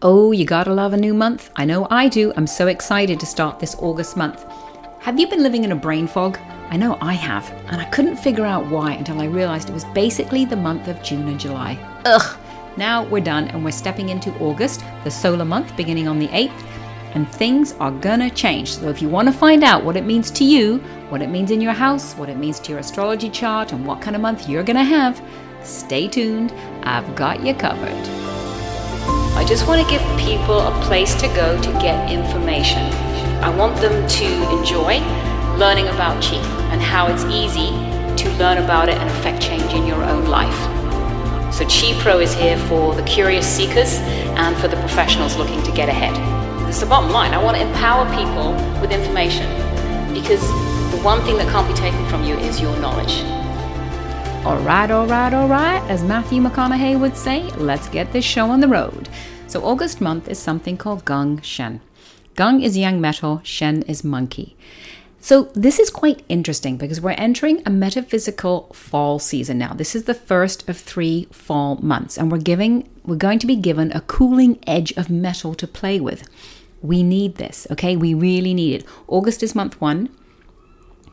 Oh, you gotta love a new month? I know I do. I'm so excited to start this August month. Have you been living in a brain fog? I know I have, and I couldn't figure out why until I realized it was basically the month of June and July. Ugh! Now we're done and we're stepping into August, the solar month beginning on the 8th, and things are gonna change. So if you wanna find out what it means to you, what it means in your house, what it means to your astrology chart, and what kind of month you're gonna have, stay tuned. I've got you covered. I just want to give people a place to go to get information. I want them to enjoy learning about Qi and how it's easy to learn about it and affect change in your own life. So Qi Pro is here for the curious seekers and for the professionals looking to get ahead. It's the bottom line. I want to empower people with information because the one thing that can't be taken from you is your knowledge. All right, all right, all right. As Matthew McConaughey would say, let's get this show on the road. So, August month is something called Geng Shen. Geng is yang metal, Shen is monkey. So, this is quite interesting because we're entering a metaphysical fall season now. This is the first of three fall months, and we're giving we're going to be given a cooling edge of metal to play with. We need this, okay? We really need it. August is month one,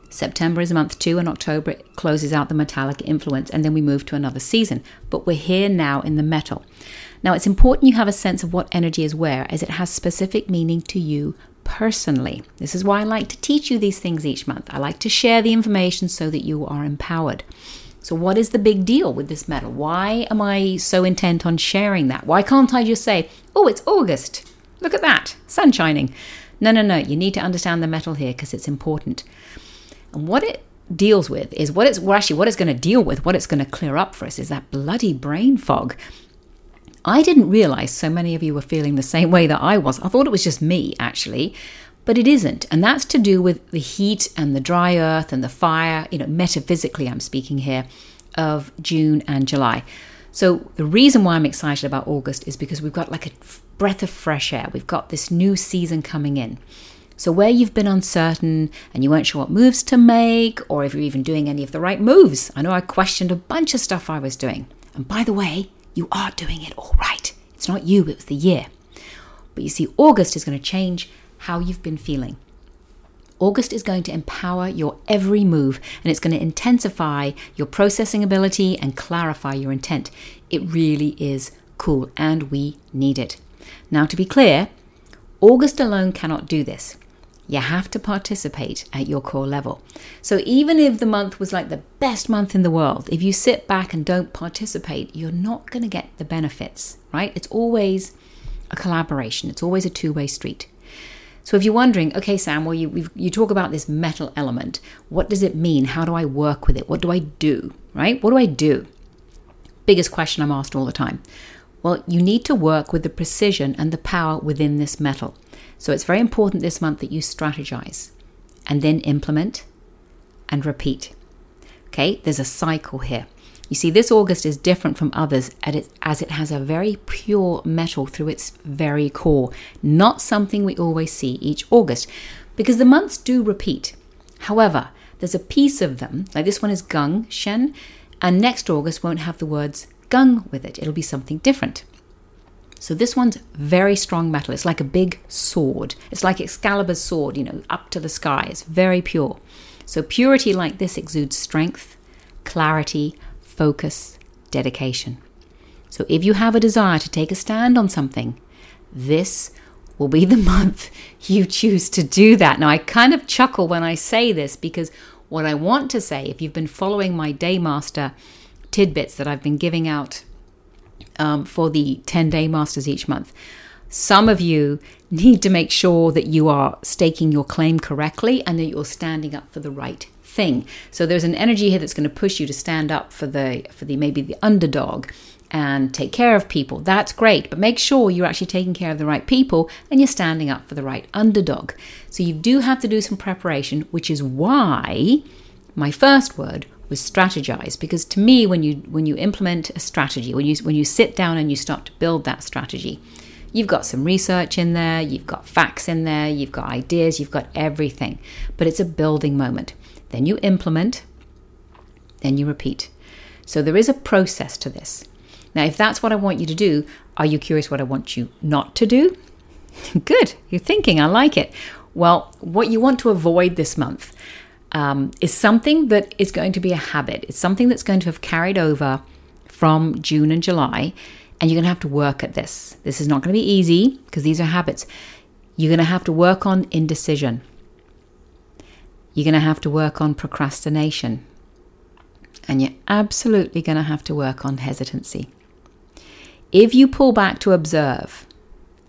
September is month two, and October closes out the metallic influence, and then we move to another season. But we're here now in the metal. Now, it's important you have a sense of what energy is where, as it has specific meaning to you personally. This is why I like to teach you these things each month. I like to share the information so that you are empowered. So, what is the big deal with this metal? Why am I so intent on sharing that? Why can't I just say, oh, it's August? Look at that, sun shining. No, no, no. You need to understand the metal here because it's important. And what it deals with is what it's well, actually what it's going to deal with, what it's going to clear up for us is that bloody brain fog. I didn't realize so many of you were feeling the same way that I was. I thought it was just me, actually, but it isn't. And that's to do with the heat and the dry earth and the fire, you know, metaphysically, I'm speaking here, of June and July. So the reason why I'm excited about August is because we've got like a breath of fresh air. We've got this new season coming in. So, where you've been uncertain and you weren't sure what moves to make, or if you're even doing any of the right moves, I know I questioned a bunch of stuff I was doing. And by the way, you are doing it all right. It's not you, it was the year. But you see, August is going to change how you've been feeling. August is going to empower your every move and it's going to intensify your processing ability and clarify your intent. It really is cool and we need it. Now, to be clear, August alone cannot do this. You have to participate at your core level. So even if the month was like the best month in the world, if you sit back and don't participate, you're not going to get the benefits, right? It's always a collaboration, it's always a two way street. So if you're wondering, okay, Sam, well, you, you talk about this metal element. What does it mean? How do I work with it? What do I do, right? What do I do? Biggest question I'm asked all the time. Well, you need to work with the precision and the power within this metal. So it's very important this month that you strategize and then implement and repeat. Okay, there's a cycle here. You see, this August is different from others as it has a very pure metal through its very core, not something we always see each August, because the months do repeat. However, there's a piece of them, like this one is Geng Shen, and next August won't have the words Geng with it, it'll be something different. So this one's very strong metal. It's like a big sword. It's like Excalibur's sword, you know, up to the sky. It's very pure. So purity like this exudes strength, clarity, focus, dedication. So if you have a desire to take a stand on something, this will be the month you choose to do that. Now, I kind of chuckle when I say this because what I want to say, if you've been following my Daymaster tidbits that I've been giving out um, for the 10 day masters each month. Some of you need to make sure that you are staking your claim correctly and that you're standing up for the right thing. So there's an energy here that's going to push you to stand up for the for the maybe the underdog and take care of people. That's great, but make sure you're actually taking care of the right people and you're standing up for the right underdog. So you do have to do some preparation, which is why my first word was strategize because to me when you when you implement a strategy when you when you sit down and you start to build that strategy you've got some research in there you've got facts in there you've got ideas you've got everything but it's a building moment. Then you implement then you repeat. So there is a process to this. Now, if that's what I want you to do, are you curious what I want you not to do? Good, you're thinking, I like it. Well, what you want to avoid this month um, is something that is going to be a habit. It's something that's going to have carried over from June and July, and you're going to have to work at this. This is not going to be easy because these are habits. You're going to have to work on indecision. You're going to have to work on procrastination. And you're absolutely going to have to work on hesitancy. If you pull back to observe,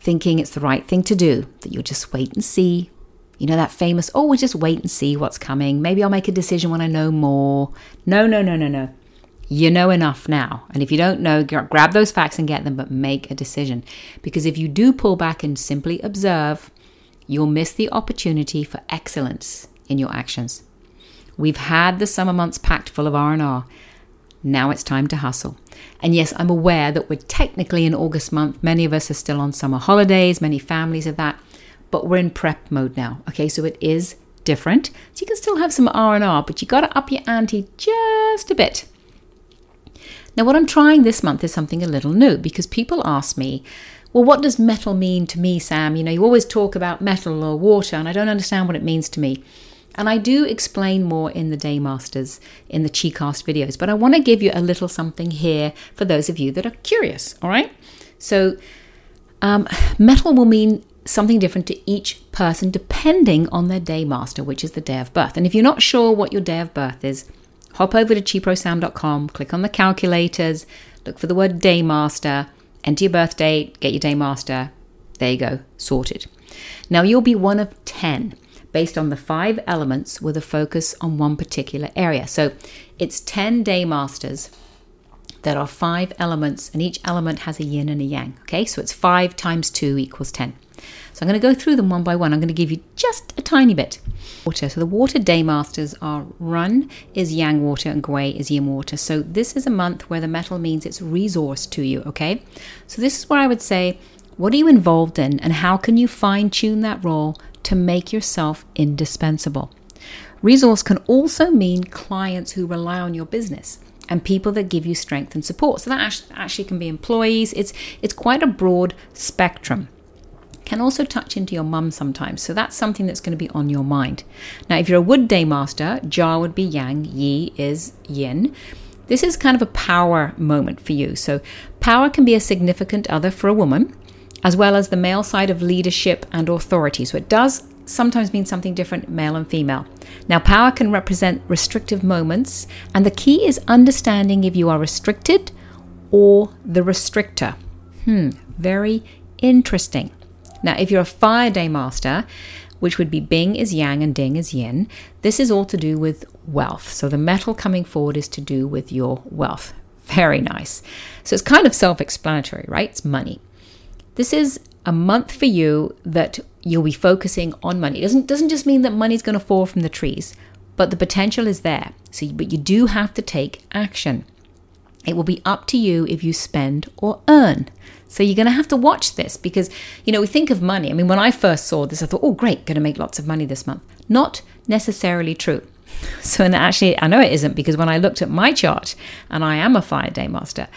thinking it's the right thing to do, that you'll just wait and see, you know, that famous, oh, we'll just wait and see what's coming. Maybe I'll make a decision when I know more. No, no, no, no, no. You know enough now. And if you don't know, grab those facts and get them, but make a decision. Because if you do pull back and simply observe, you'll miss the opportunity for excellence in your actions. We've had the summer months packed full of R&R. Now it's time to hustle. And yes, I'm aware that we're technically in August month. Many of us are still on summer holidays, many families are that but we're in prep mode now. Okay, so it is different. So you can still have some R&R, but you got to up your ante just a bit. Now what I'm trying this month is something a little new because people ask me, well, what does metal mean to me, Sam? You know, you always talk about metal or water, and I don't understand what it means to me. And I do explain more in the Daymasters, in the Qicast videos, but I want to give you a little something here for those of you that are curious, all right? So, um, metal will mean something different to each person depending on their day master, which is the day of birth. And if you're not sure what your day of birth is, hop over to cheaprosam.com, click on the calculators, look for the word day master, enter your birth date, get your day master. There you go, sorted. Now you'll be one of 10 based on the five elements with a focus on one particular area. So it's 10 day masters there are five elements, and each element has a yin and a yang. Okay, so it's five times two equals 10. So I'm going to go through them one by one. I'm going to give you just a tiny bit. Water. So the water day masters are Ren is yang water and Gui is yin water. So this is a month where the metal means it's resource to you. Okay, so this is where I would say, what are you involved in, and how can you fine tune that role to make yourself indispensable? Resource can also mean clients who rely on your business and people that give you strength and support. So that actually can be employees. It's it's quite a broad spectrum. Can also touch into your mum sometimes. So that's something that's going to be on your mind. Now, if you're a wood day master, Jia would be yang, Yi is yin. This is kind of a power moment for you. So power can be a significant other for a woman, as well as the male side of leadership and authority. So it does sometimes mean something different, male and female. Now, power can represent restrictive moments, and the key is understanding if you are restricted or the restrictor. Hmm, very interesting. Now, if you're a fire day master, which would be Bing is yang and Ding is yin, this is all to do with wealth. So the metal coming forward is to do with your wealth. Very nice. So it's kind of self explanatory, right? It's money. This is a month for you that you'll be focusing on money. It doesn't doesn't just mean that money's going to fall from the trees, but the potential is there. So but you do have to take action. It will be up to you if you spend or earn. So you're going to have to watch this because you know we think of money. I mean when I first saw this I thought, "Oh great, going to make lots of money this month." Not necessarily true. So and actually I know it isn't because when I looked at my chart and I am a fire day master,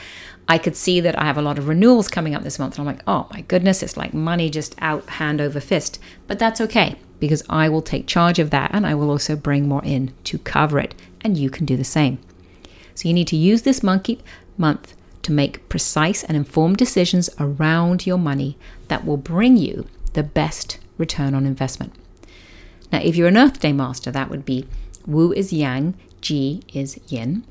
I could see that I have a lot of renewals coming up this month. And I'm like, oh my goodness, it's like money just out hand over fist. But that's okay because I will take charge of that and I will also bring more in to cover it. And you can do the same. So you need to use this monkey month to make precise and informed decisions around your money that will bring you the best return on investment. Now, if you're an Earth Day master, that would be Wu is Yang, Ji is Yin.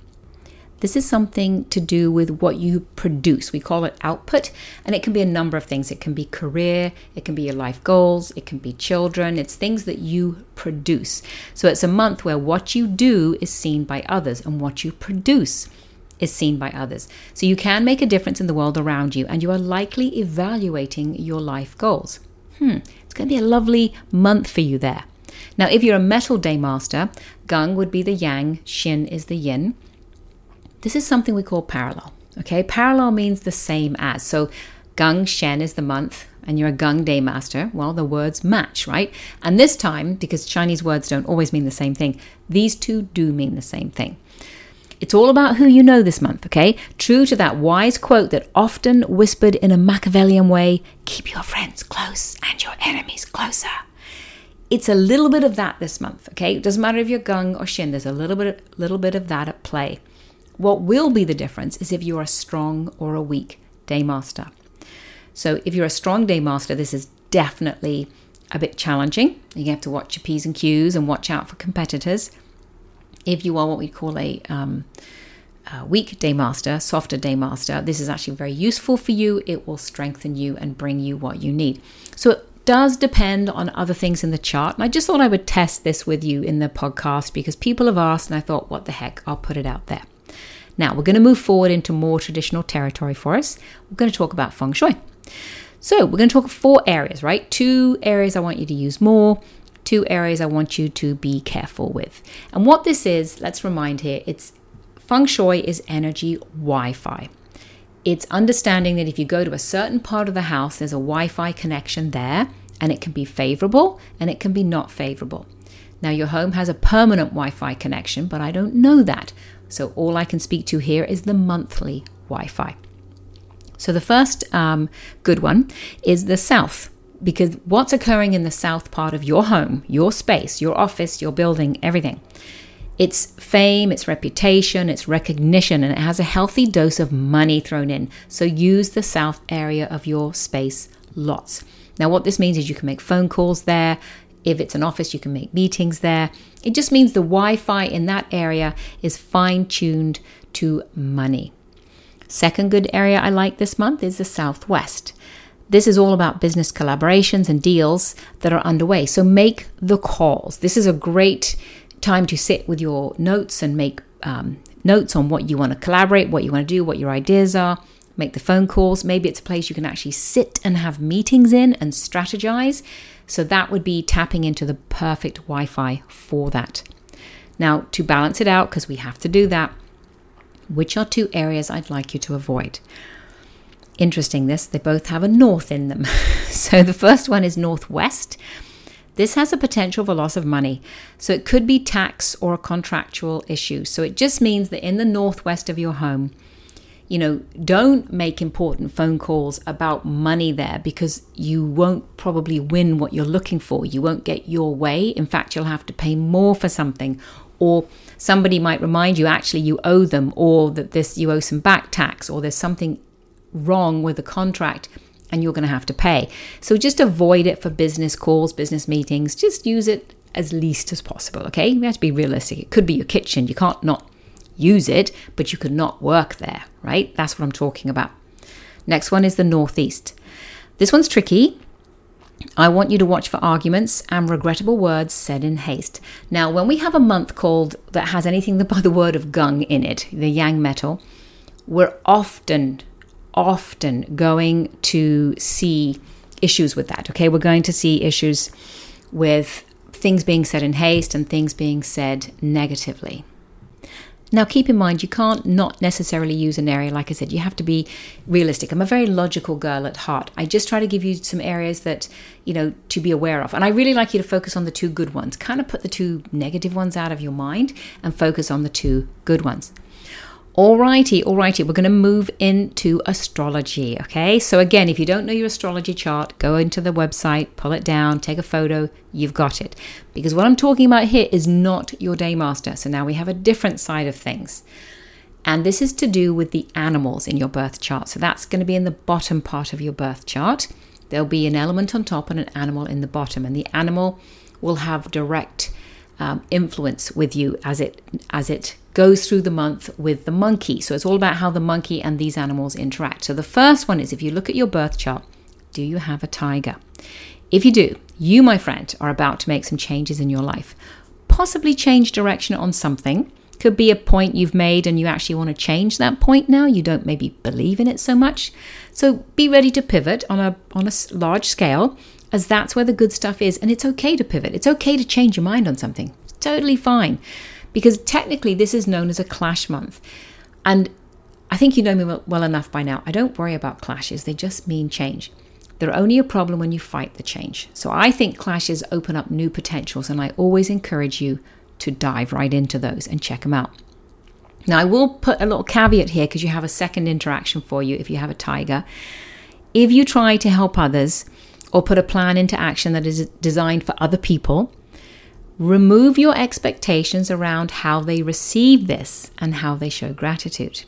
This is something to do with what you produce. We call it output, and it can be a number of things. It can be career, it can be your life goals, it can be children. It's things that you produce. So it's a month where what you do is seen by others, and what you produce is seen by others. So you can make a difference in the world around you, and you are likely evaluating your life goals. Hmm, it's going to be a lovely month for you there. Now, if you're a metal day master, Geng would be the yang, Xin is the yin. This is something we call parallel. Okay, parallel means the same as. So Geng Shen is the month and you're a Geng Day Master. Well, the words match, right? And this time, because Chinese words don't always mean the same thing, these two do mean the same thing. It's all about who you know this month, okay? True to that wise quote that often whispered in a Machiavellian way keep your friends close and your enemies closer. It's a little bit of that this month, okay? It doesn't matter if you're geng or xin, there's a little bit, little bit of that at play. What will be the difference is if you're a strong or a weak day master. So if you're a strong day master, this is definitely a bit challenging. You have to watch your P's and Q's and watch out for competitors. If you are what we call a, um, a weak day master, softer day master, this is actually very useful for you. It will strengthen you and bring you what you need. So it does depend on other things in the chart. And I just thought I would test this with you in the podcast because people have asked, and I thought, what the heck, I'll put it out there. Now, we're going to move forward into more traditional territory for us. We're going to talk about feng shui. So, we're going to talk four areas, right? Two areas I want you to use more, two areas I want you to be careful with. And what this is, let's remind here, it's feng shui is energy Wi Fi. It's understanding that if you go to a certain part of the house, there's a Wi Fi connection there, and it can be favorable and it can be not favorable. Now, your home has a permanent Wi Fi connection, but I don't know that. So, all I can speak to here is the monthly Wi Fi. So the first um, good one is the south, because what's occurring in the south part of your home, your space, your office, your building, everything. It's fame, it's reputation, it's recognition, and it has a healthy dose of money thrown in. So use the south area of your space lots. Now, what this means is you can make phone calls there. If it's an office, you can make meetings there. It just means the Wi Fi in that area is fine tuned to money. Second good area I like this month is the Southwest. This is all about business collaborations and deals that are underway. So make the calls. This is a great time to sit with your notes and make um, notes on what you want to collaborate, what you want to do, what your ideas are. Make the phone calls. Maybe it's a place you can actually sit and have meetings in and strategize. So that would be tapping into the perfect Wi Fi for that. Now, to balance it out, because we have to do that, which are two areas I'd like you to avoid? Interesting this, they both have a north in them. so the first one is northwest. This has a potential for loss of money. So it could be tax or a contractual issue. So it just means that in the northwest of your home, you know, don't make important phone calls about money there because you won't probably win what you're looking for. You won't get your way. In fact, you'll have to pay more for something or somebody might remind you actually you owe them or that this you owe some back tax or there's something wrong with the contract and you're going to have to pay. So just avoid it for business calls, business meetings. Just use it as least as possible, okay? We have to be realistic. It could be your kitchen. You can't not use it, but you could not work there, right? That's what I'm talking about. Next one is the Northeast. This one's tricky I want you to watch for arguments and regrettable words said in haste. Now, when we have a month called that has anything by the word of geng in it, the yang metal, we're often, often going to see issues with that. Okay, we're going to see issues with things being said in haste and things being said negatively. Now, keep in mind, you can't not necessarily use an area. Like I said, you have to be realistic. I'm a very logical girl at heart. I just try to give you some areas that, you know, to be aware of. And I really like you to focus on the two good ones. Kind of put the two negative ones out of your mind and focus on the two good ones. Alrighty, alrighty, we're going to move into astrology. Okay, so again, if you don't know your astrology chart, go into the website, pull it down, take a photo, you've got it. Because what I'm talking about here is not your day master. So now we have a different side of things. And this is to do with the animals in your birth chart. So that's going to be in the bottom part of your birth chart. There'll be an element on top and an animal in the bottom, and the animal will have direct um, influence with you as it as it goes through the month with the monkey. So it's all about how the monkey and these animals interact. So the first one is if you look at your birth chart, do you have a tiger? If you do, you, my friend, are about to make some changes in your life. Possibly change direction on something. Could be a point you've made and you actually want to change that point now. You don't maybe believe in it so much. So be ready to pivot on a on a large scale as that's where the good stuff is and it's okay to pivot. It's okay to change your mind on something. totally fine because technically this is known as a clash month. And I think you know me well enough by now. I don't worry about clashes, they just mean change. They're only a problem when you fight the change. So I think clashes open up new potentials, and I always encourage you to dive right into those and check them out. Now, I will put a little caveat here because you have a second interaction for you if you have a tiger. If you try to help others or put a plan into action that is designed for other people, remove your expectations around how they receive this and how they show gratitude.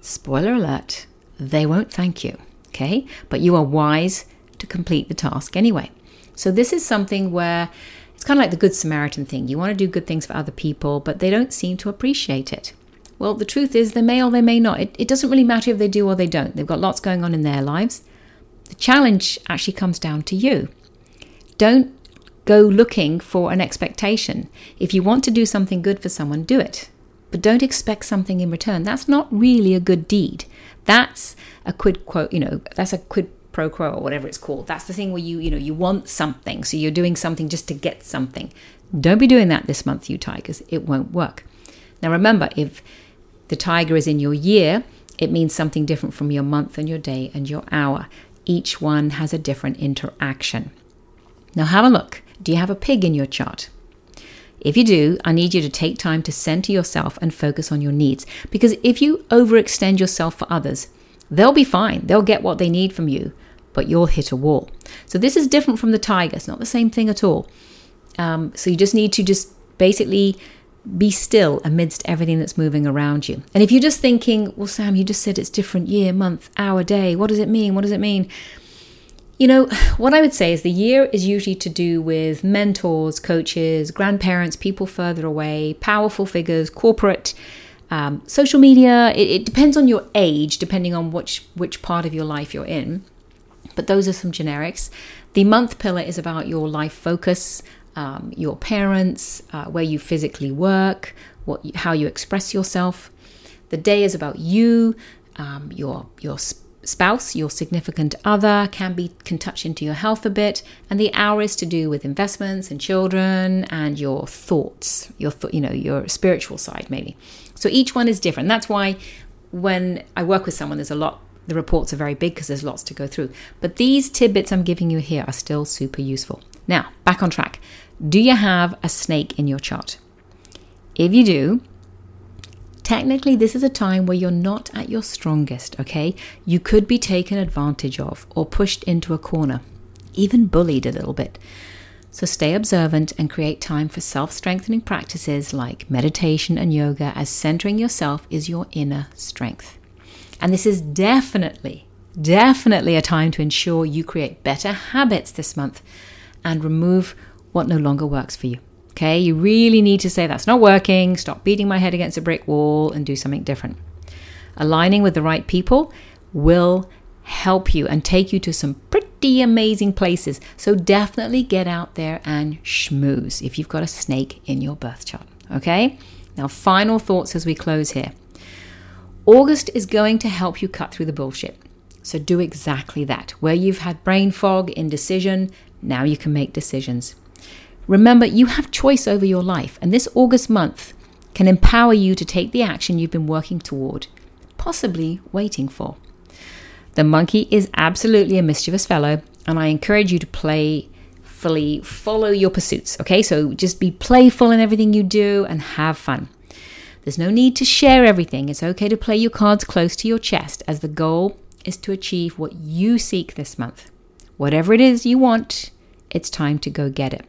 Spoiler alert, they won't thank you, okay? But you are wise to complete the task anyway. So, this is something where it's kind of like the Good Samaritan thing. You want to do good things for other people, but they don't seem to appreciate it. Well, the truth is, they may or they may not. It, it doesn't really matter if they do or they don't. They've got lots going on in their lives. The challenge actually comes down to you. Don't go looking for an expectation. If you want to do something good for someone, do it. But don't expect something in return. That's not really a good deed. That's a quid quo, you know, that's a quid pro quo or whatever it's called. That's the thing where you, you know, you want something. So you're doing something just to get something. Don't be doing that this month, you tigers. It won't work. Now remember, if the tiger is in your year, it means something different from your month and your day and your hour. Each one has a different interaction. Now, have a look. Do you have a pig in your chart? If you do, I need you to take time to center yourself and focus on your needs. Because if you overextend yourself for others, they'll be fine. They'll get what they need from you, but you'll hit a wall. So this is different from the tiger. It's not the same thing at all. Um, so you just need to just basically be still amidst everything that's moving around you. And if you're just thinking, well, Sam, you just said it's different year, month, hour, day. What does it mean? What does it mean? You know, what I would say is the year is usually to do with mentors, coaches, grandparents, people further away, powerful figures, corporate, um, social media. It, it depends on your age, depending on which which part of your life you're in. But those are some generics. The month pillar is about your life focus, um, your parents, uh, where you physically work, what, how you express yourself. The day is about you, um, your your spouse, your significant other can be can touch into your health a bit, and the hour is to do with investments and children and your thoughts, your you know your spiritual side maybe. So each one is different. That's why when I work with someone, there's a lot. The reports are very big because there's lots to go through. But these tidbits I'm giving you here are still super useful. Now, back on track. Do you have a snake in your chart? If you do, technically this is a time where you're not at your strongest, okay? You could be taken advantage of or pushed into a corner, even bullied a little bit. So stay observant and create time for self strengthening practices like meditation and yoga, as centering yourself is your inner strength. And this is definitely, definitely a time to ensure you create better habits this month and remove what no longer works for you. Okay, you really need to say that's not working, stop beating my head against a brick wall, and do something different. Aligning with the right people will help you and take you to some pretty amazing places. So definitely get out there and schmooze if you've got a snake in your birth chart. Okay, now, final thoughts as we close here. August is going to help you cut through the bullshit. So do exactly that. Where you've had brain fog, indecision, now you can make decisions. Remember, you have choice over your life, and this August month can empower you to take the action you've been working toward, possibly waiting for. The monkey is absolutely a mischievous fellow, and I encourage you to playfully follow your pursuits. Okay, so just be playful in everything you do and have fun. There's no need to share everything. It's okay to play your cards close to your chest, as the goal is to achieve what you seek this month. Whatever it is you want, it's time to go get it.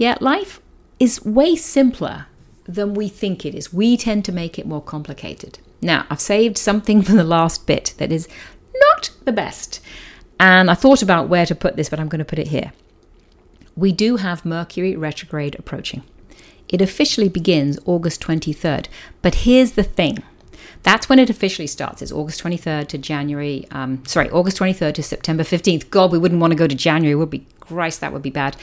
Yet life is way simpler than we think it is. We tend to make it more complicated. Now, I've saved something for the last bit that is not the best. And I thought about where to put this, but I'm going to put it here. We do have Mercury retrograde approaching. It officially begins August 23rd. But here's the thing that's when it officially starts. It's August 23rd to January, um, sorry, August 23rd to September 15th. God, we wouldn't want to go to January. Would be, Christ, that would be bad.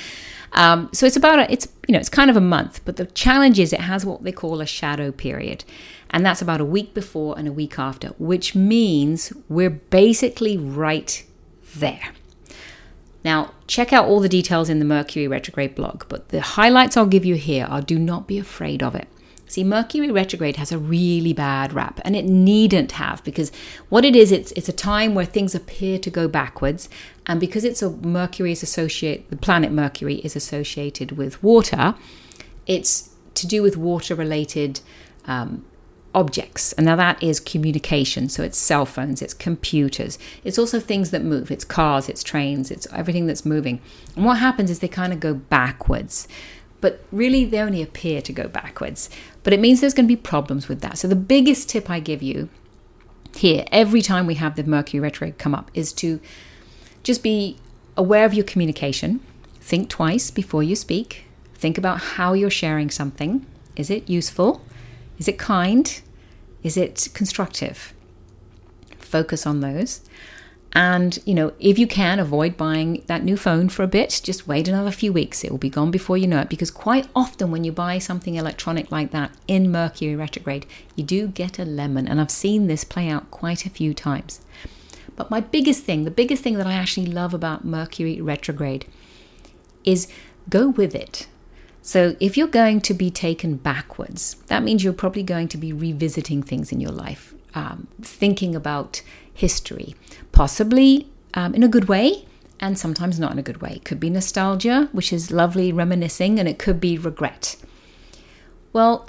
Um, so it's about, a, it's, you know, it's kind of a month, but the challenge is it has what they call a shadow period. And that's about a week before and a week after, which means we're basically right there. Now, check out all the details in the Mercury retrograde blog, but the highlights I'll give you here are do not be afraid of it. See, Mercury retrograde has a really bad rap, and it needn't have because what it is, it's it's a time where things appear to go backwards, and because it's a Mercury is associated, the planet Mercury is associated with water. It's to do with water related um, objects. And now that is communication. So it's cell phones, it's computers, it's also things that move, it's cars, it's trains, it's everything that's moving. And what happens is they kind of go backwards. But really, they only appear to go backwards. But it means there's going to be problems with that. So, the biggest tip I give you here, every time we have the Mercury retrograde come up, is to just be aware of your communication. Think twice before you speak. Think about how you're sharing something. Is it useful? Is it kind? Is it constructive? Focus on those. And, you know, if you can avoid buying that new phone for a bit, just wait another few weeks. It will be gone before you know it. Because quite often, when you buy something electronic like that in Mercury retrograde, you do get a lemon. And I've seen this play out quite a few times. But my biggest thing, the biggest thing that I actually love about Mercury retrograde is go with it. So, if you're going to be taken backwards, that means you're probably going to be revisiting things in your life, um, thinking about history, possibly um, in a good way, and sometimes not in a good way. It could be nostalgia, which is lovely reminiscing, and it could be regret. Well,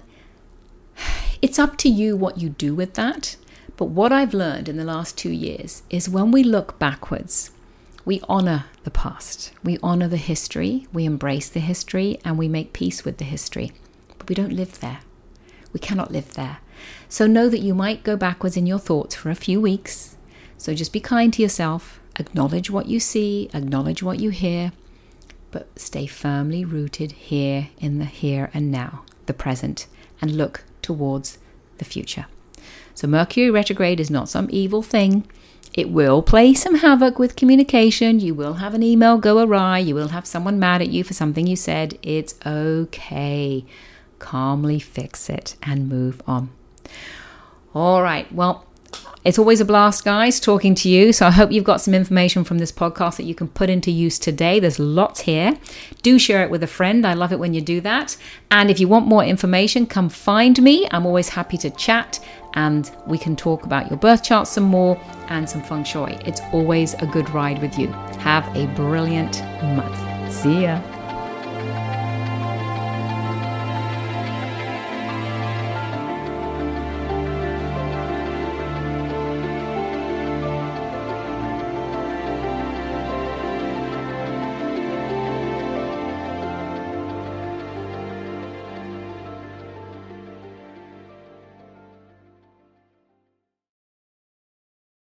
it's up to you what you do with that. But what I've learned in the last two years is when we look backwards, we honor the past, we honor the history, we embrace the history, and we make peace with the history. But we don't live there. We cannot live there. So know that you might go backwards in your thoughts for a few weeks. So just be kind to yourself, acknowledge what you see, acknowledge what you hear, but stay firmly rooted here in the here and now, the present, and look towards the future. So, Mercury retrograde is not some evil thing. It will play some havoc with communication. You will have an email go awry. You will have someone mad at you for something you said. It's okay. Calmly fix it and move on. All right. Well, it's always a blast, guys, talking to you. So I hope you've got some information from this podcast that you can put into use today. There's lots here. Do share it with a friend. I love it when you do that. And if you want more information, come find me. I'm always happy to chat and we can talk about your birth chart some more and some feng shui. It's always a good ride with you. Have a brilliant month. See ya.